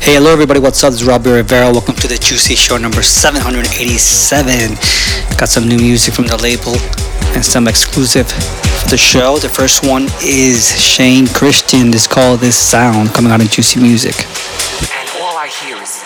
Hey, hello everybody, what's up? This is Robbie Rivera. Welcome to the Juicy Show number 787. Got some new music from the label and some exclusive for the show. The first one is Shane Christian. This called This Sound coming out in Juicy Music. And all I hear is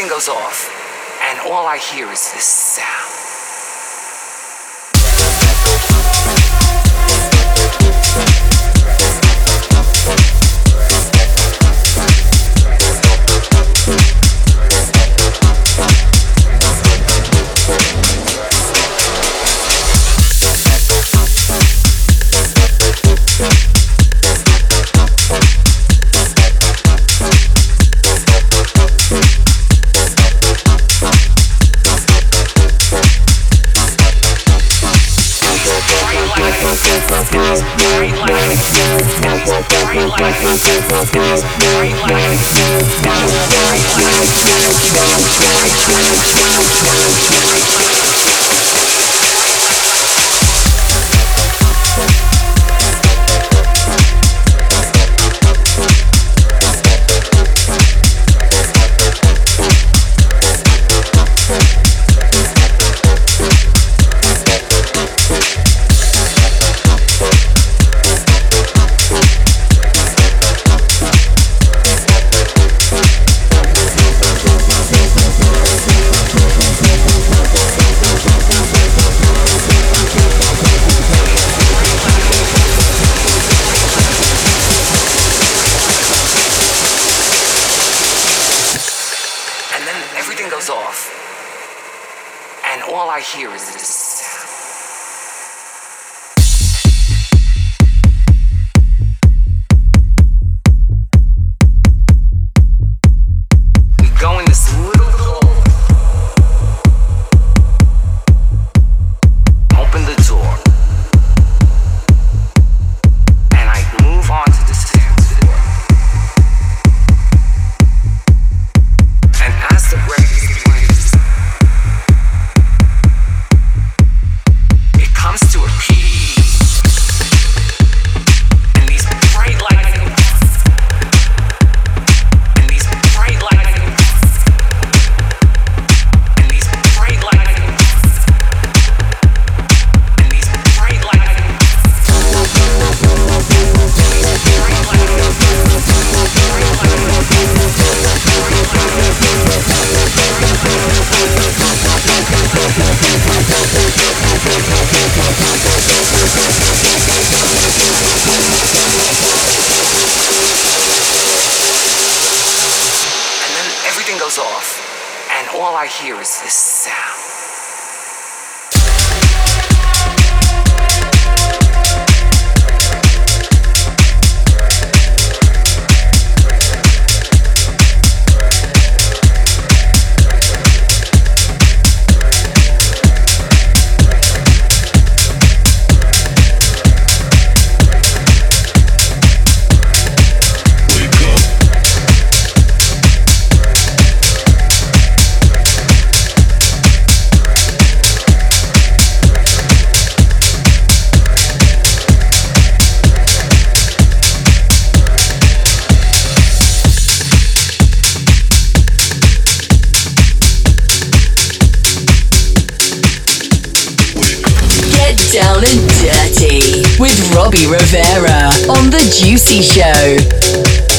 everything goes off, and all I hear is this sound. skies. Down and Dirty with Robbie Rivera on The Juicy Show.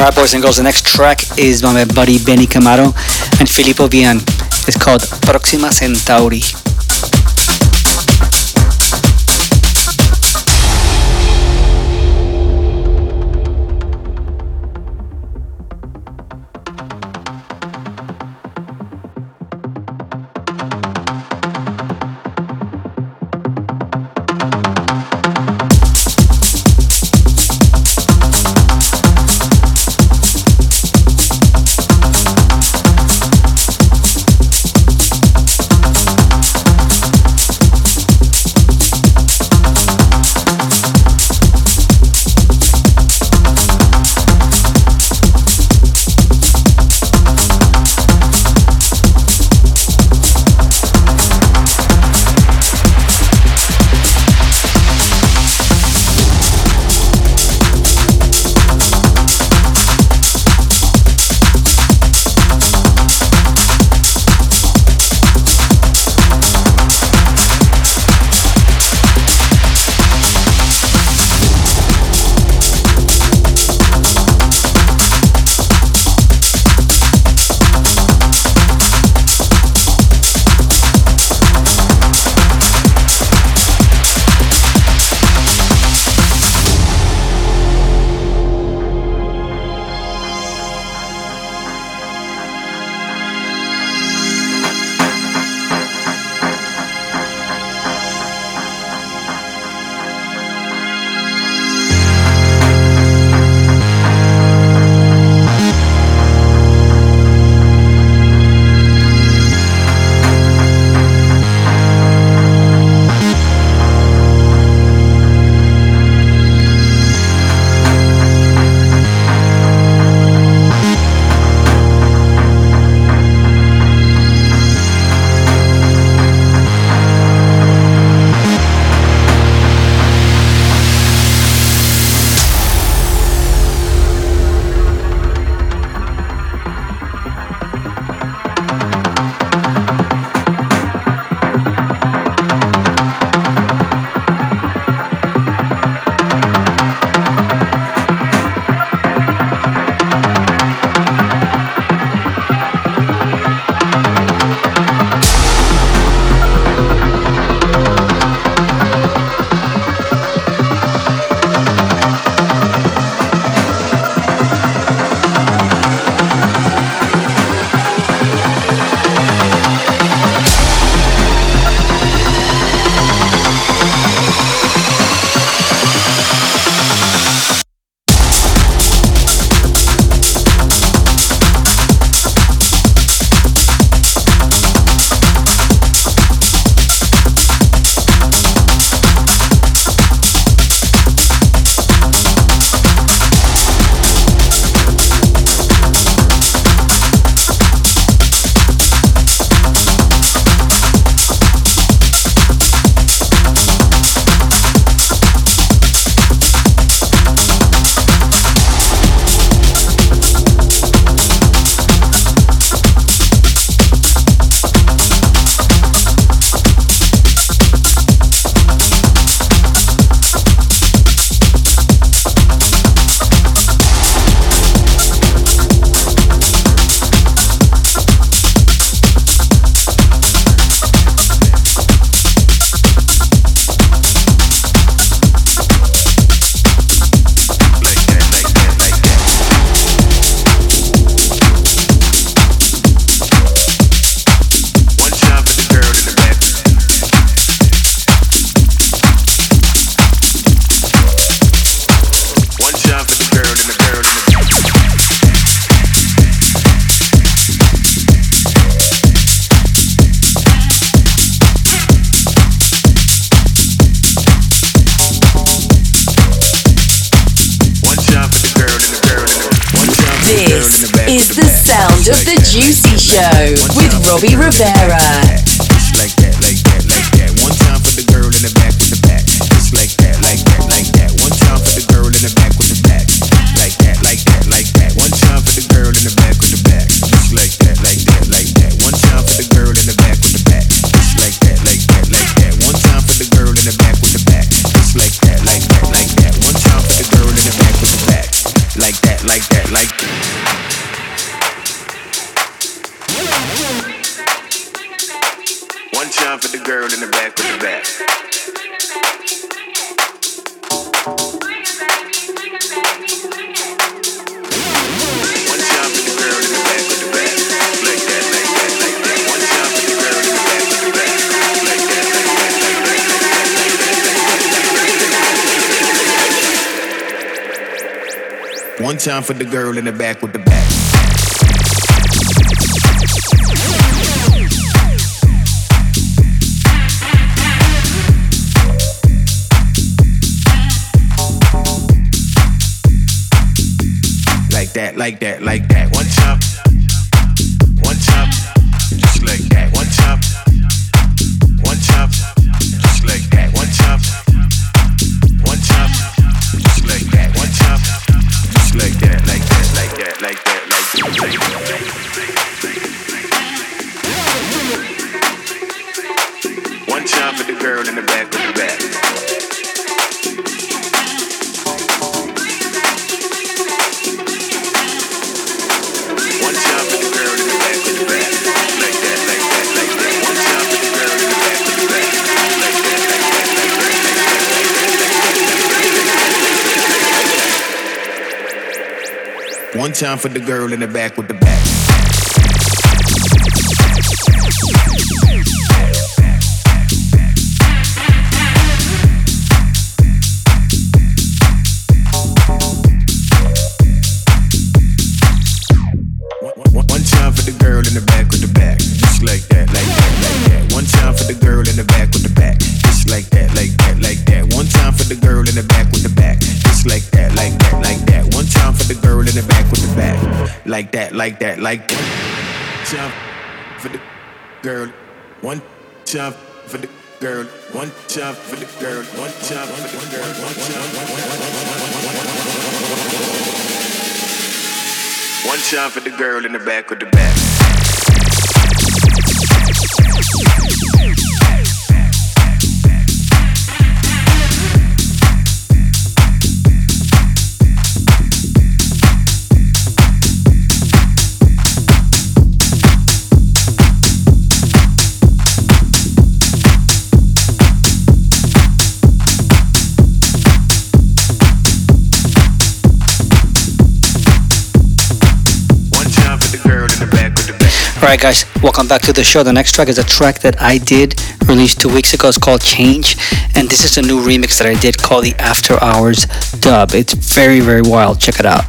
Alright, boys and girls, the next track is by my buddy Benny Camaro and Filippo Bian. It's called Proxima Centauri. Time for the girl in the back with the back. Like that, like that, like that. One chop, for the girl in the back with the back with the back, like that, like that, like that. Time for the girl, one time for the girl, one time for the girl, one time for the girl, one time. One time for the girl in the back with the back. Alright, guys, welcome back to the show. The next track is a track that I did release two weeks ago. It's called Change, and this is a new remix that I did called the After Hours Dub. It's very, very wild. Check it out.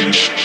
change.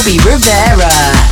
Robbie Rivera.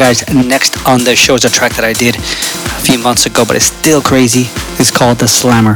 Guys, next on the show is a track that I did a few months ago, but it's still crazy. It's called The Slammer.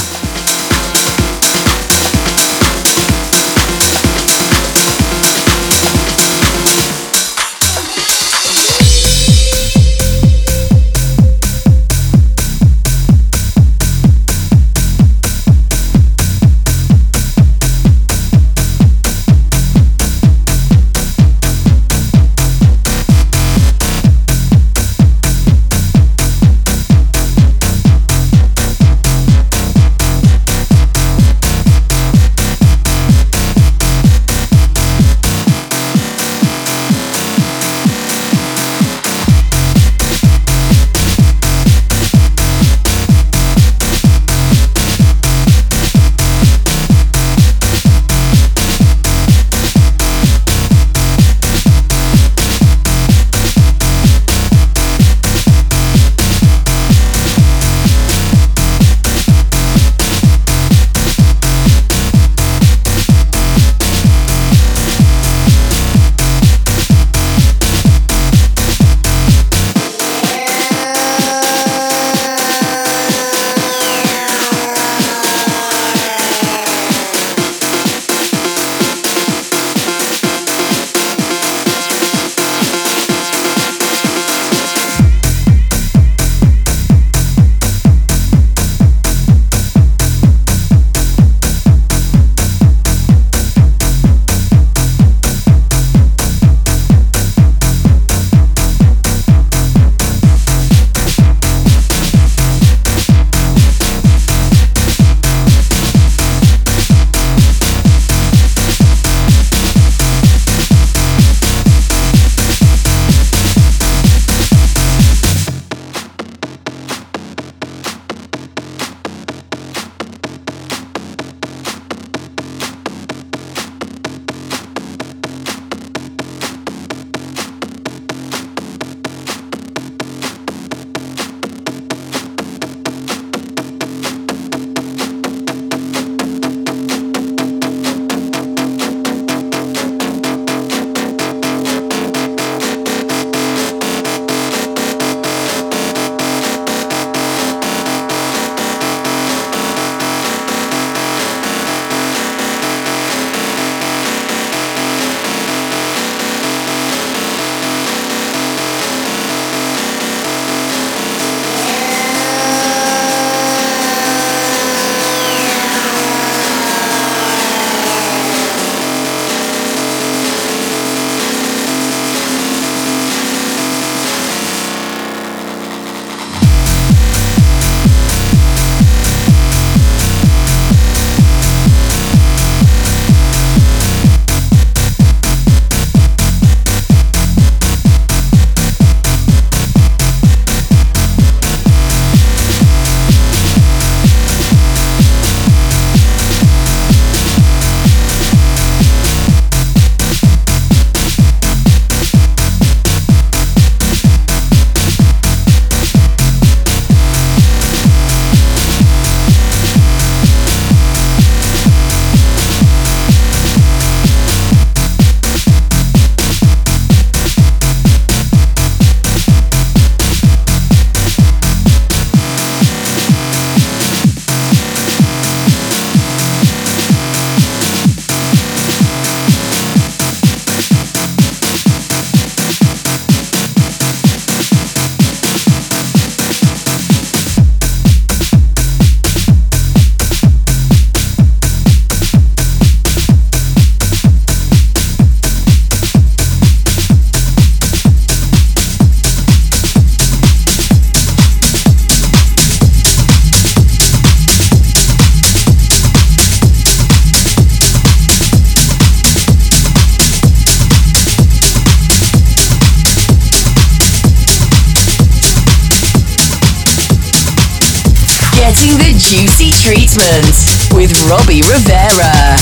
Robbie Rivera.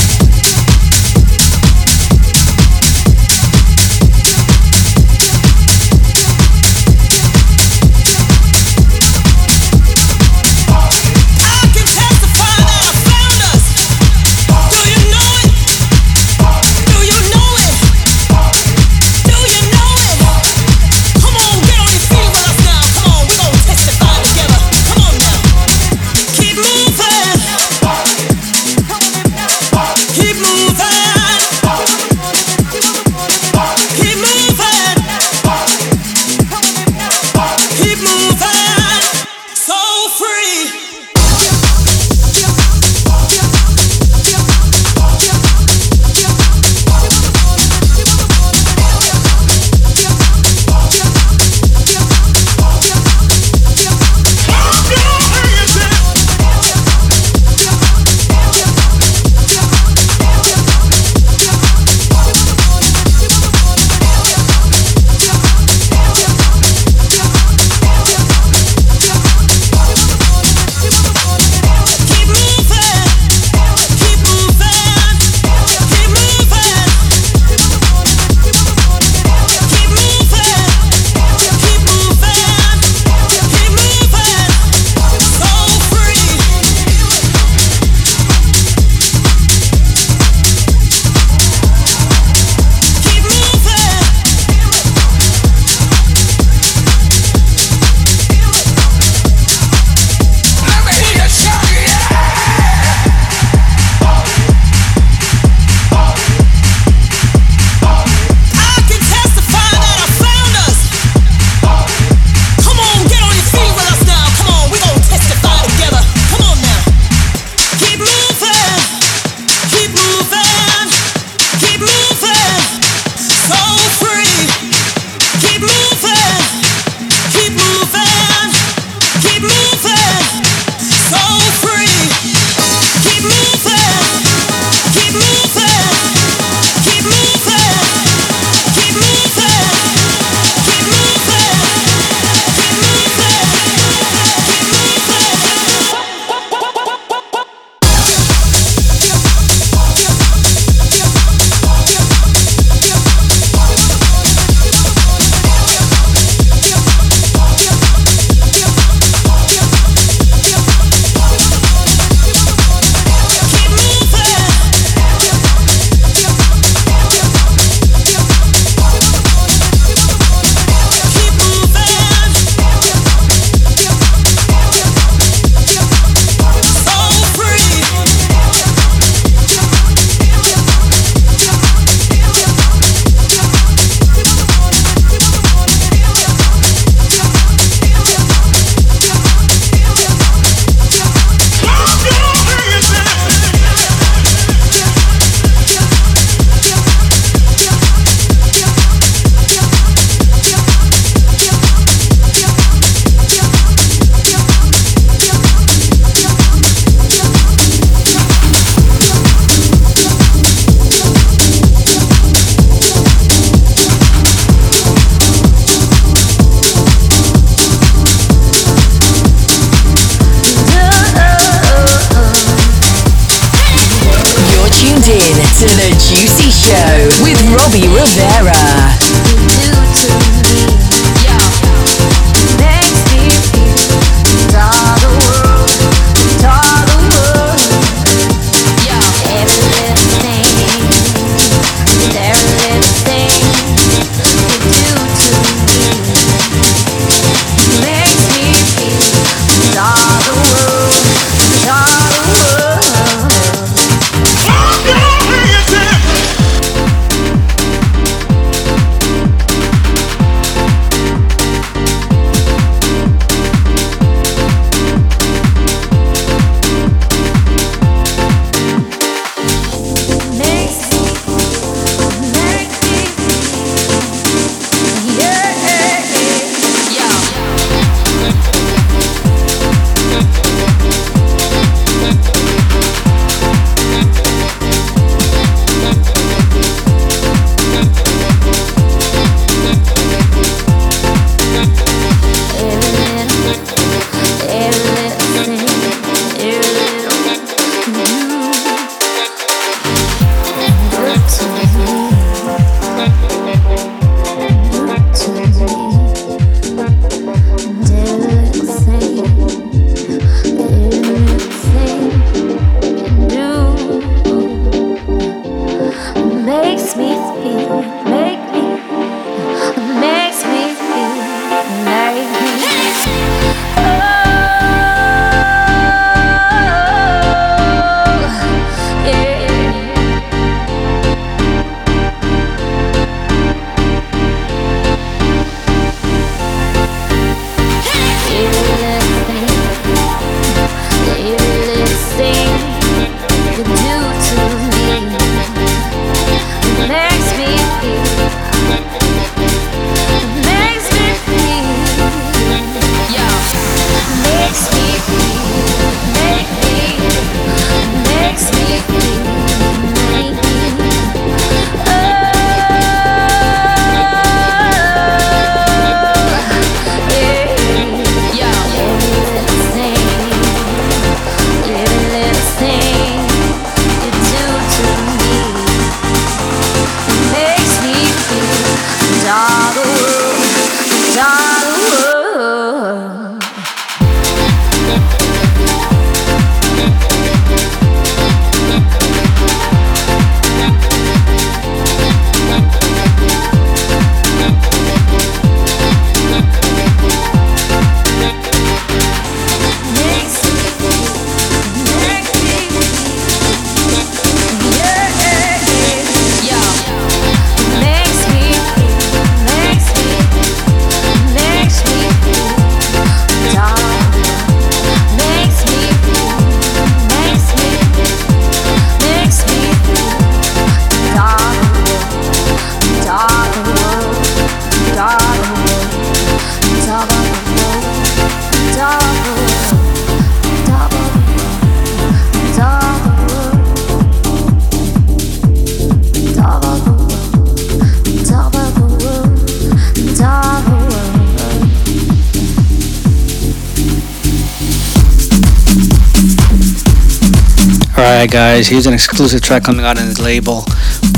Guys, here's an exclusive track coming out on the label.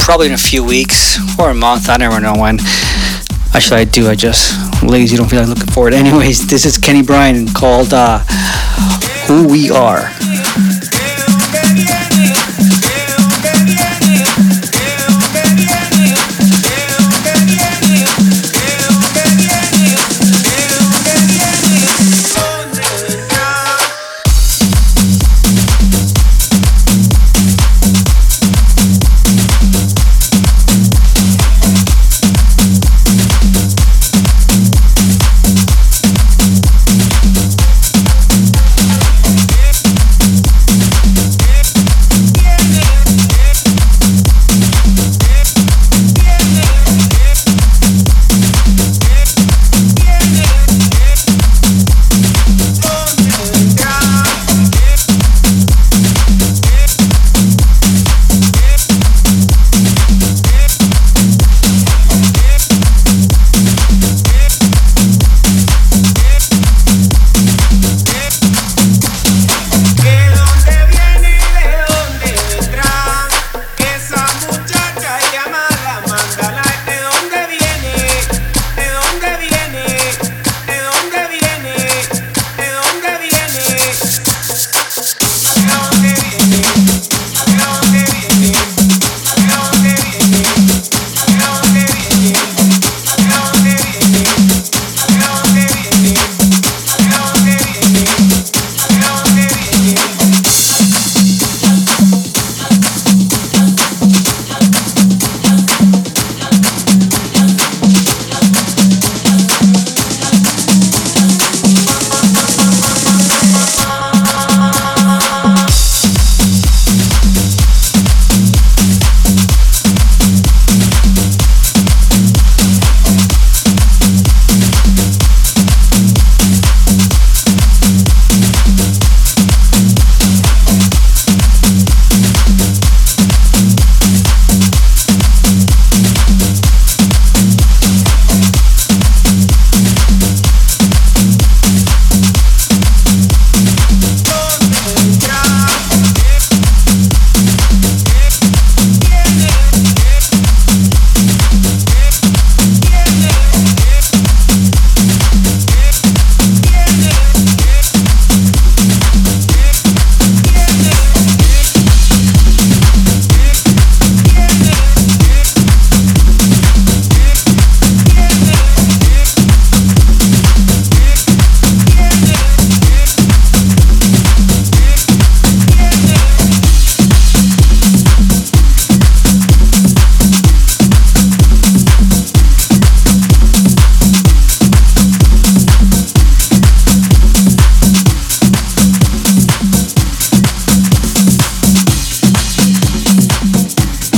Probably in a few weeks or a month. I never know when. Actually, I do. I just lazy. Don't feel like looking for it. Anyways, this is Kenny Bryan called uh, "Who We Are."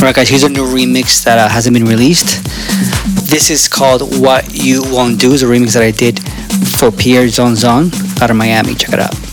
Alright, guys, here's a new remix that uh, hasn't been released. This is called What You Won't Do. It's a remix that I did for Pierre Zonzon out of Miami. Check it out.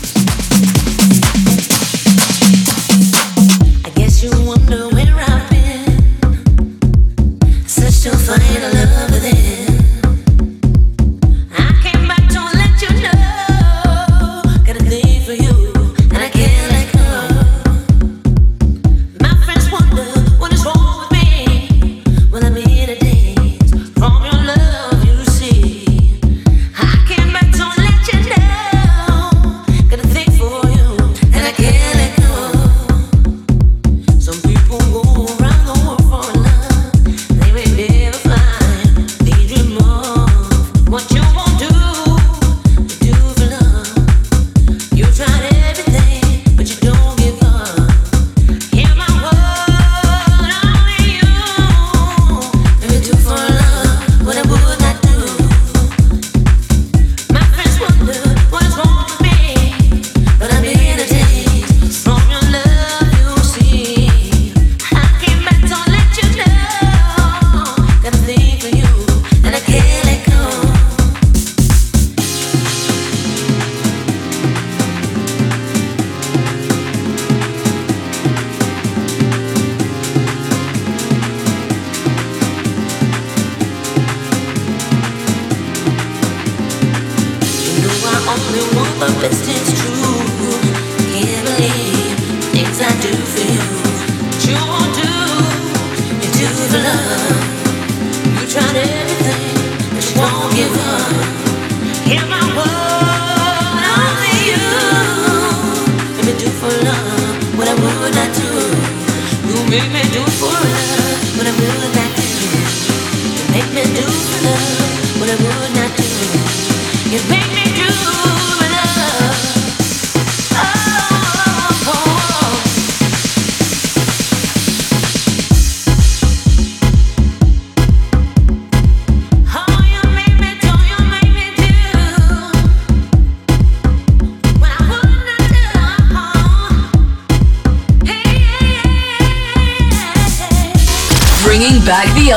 but best is true.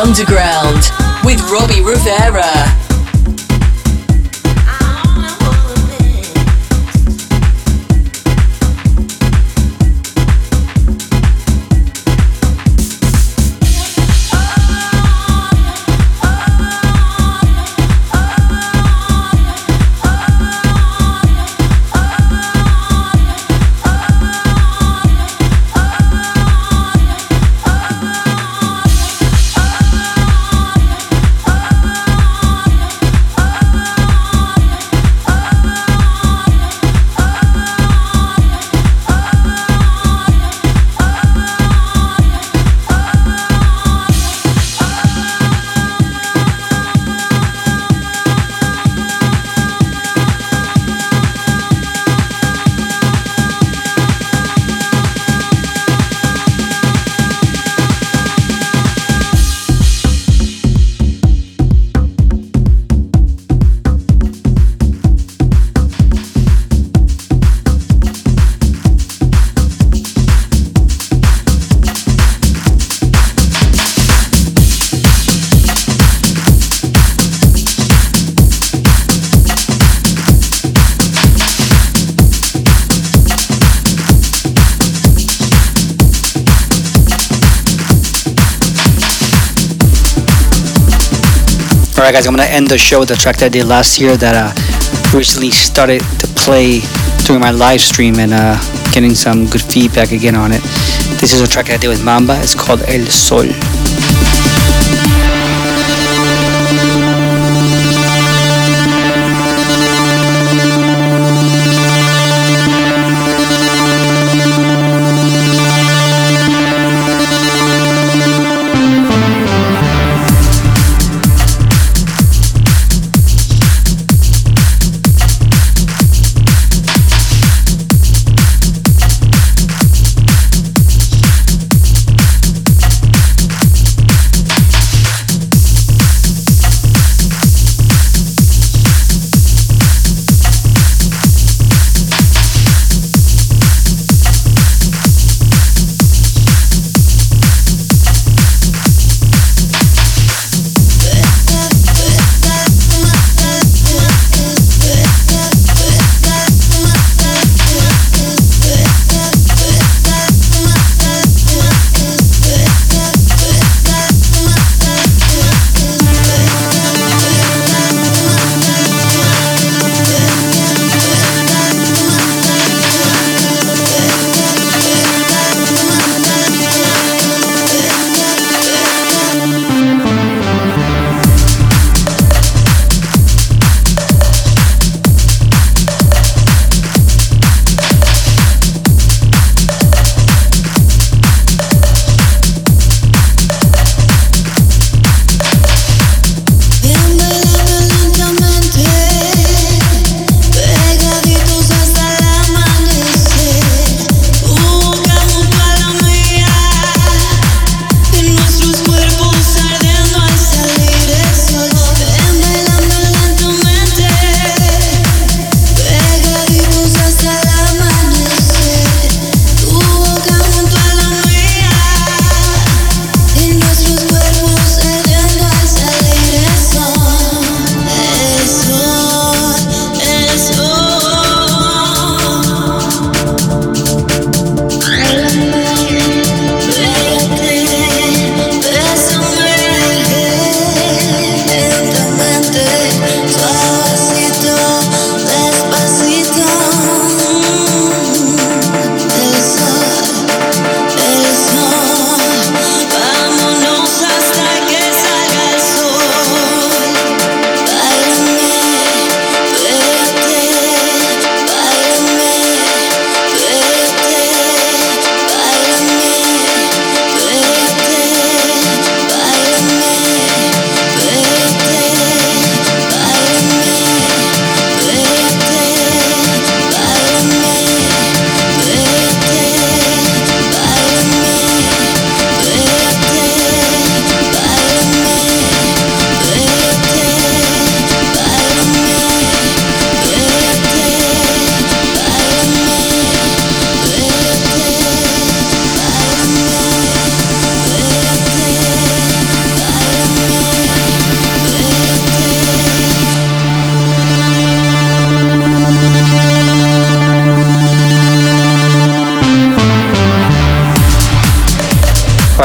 Underground with Robbie Rivera. Guys, I'm gonna end the show with a track that I did last year that uh, recently started to play during my live stream and uh, getting some good feedback again on it. This is a track I did with Mamba. It's called El Sol.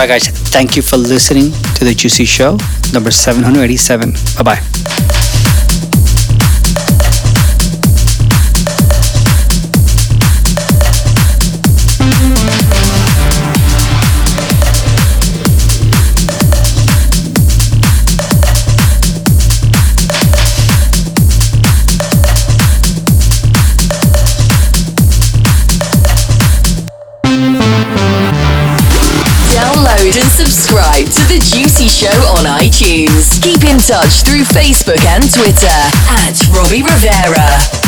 Right, guys, thank you for listening to the Juicy Show, number 787. Bye bye. Juicy Show on iTunes. Keep in touch through Facebook and Twitter at Robbie Rivera.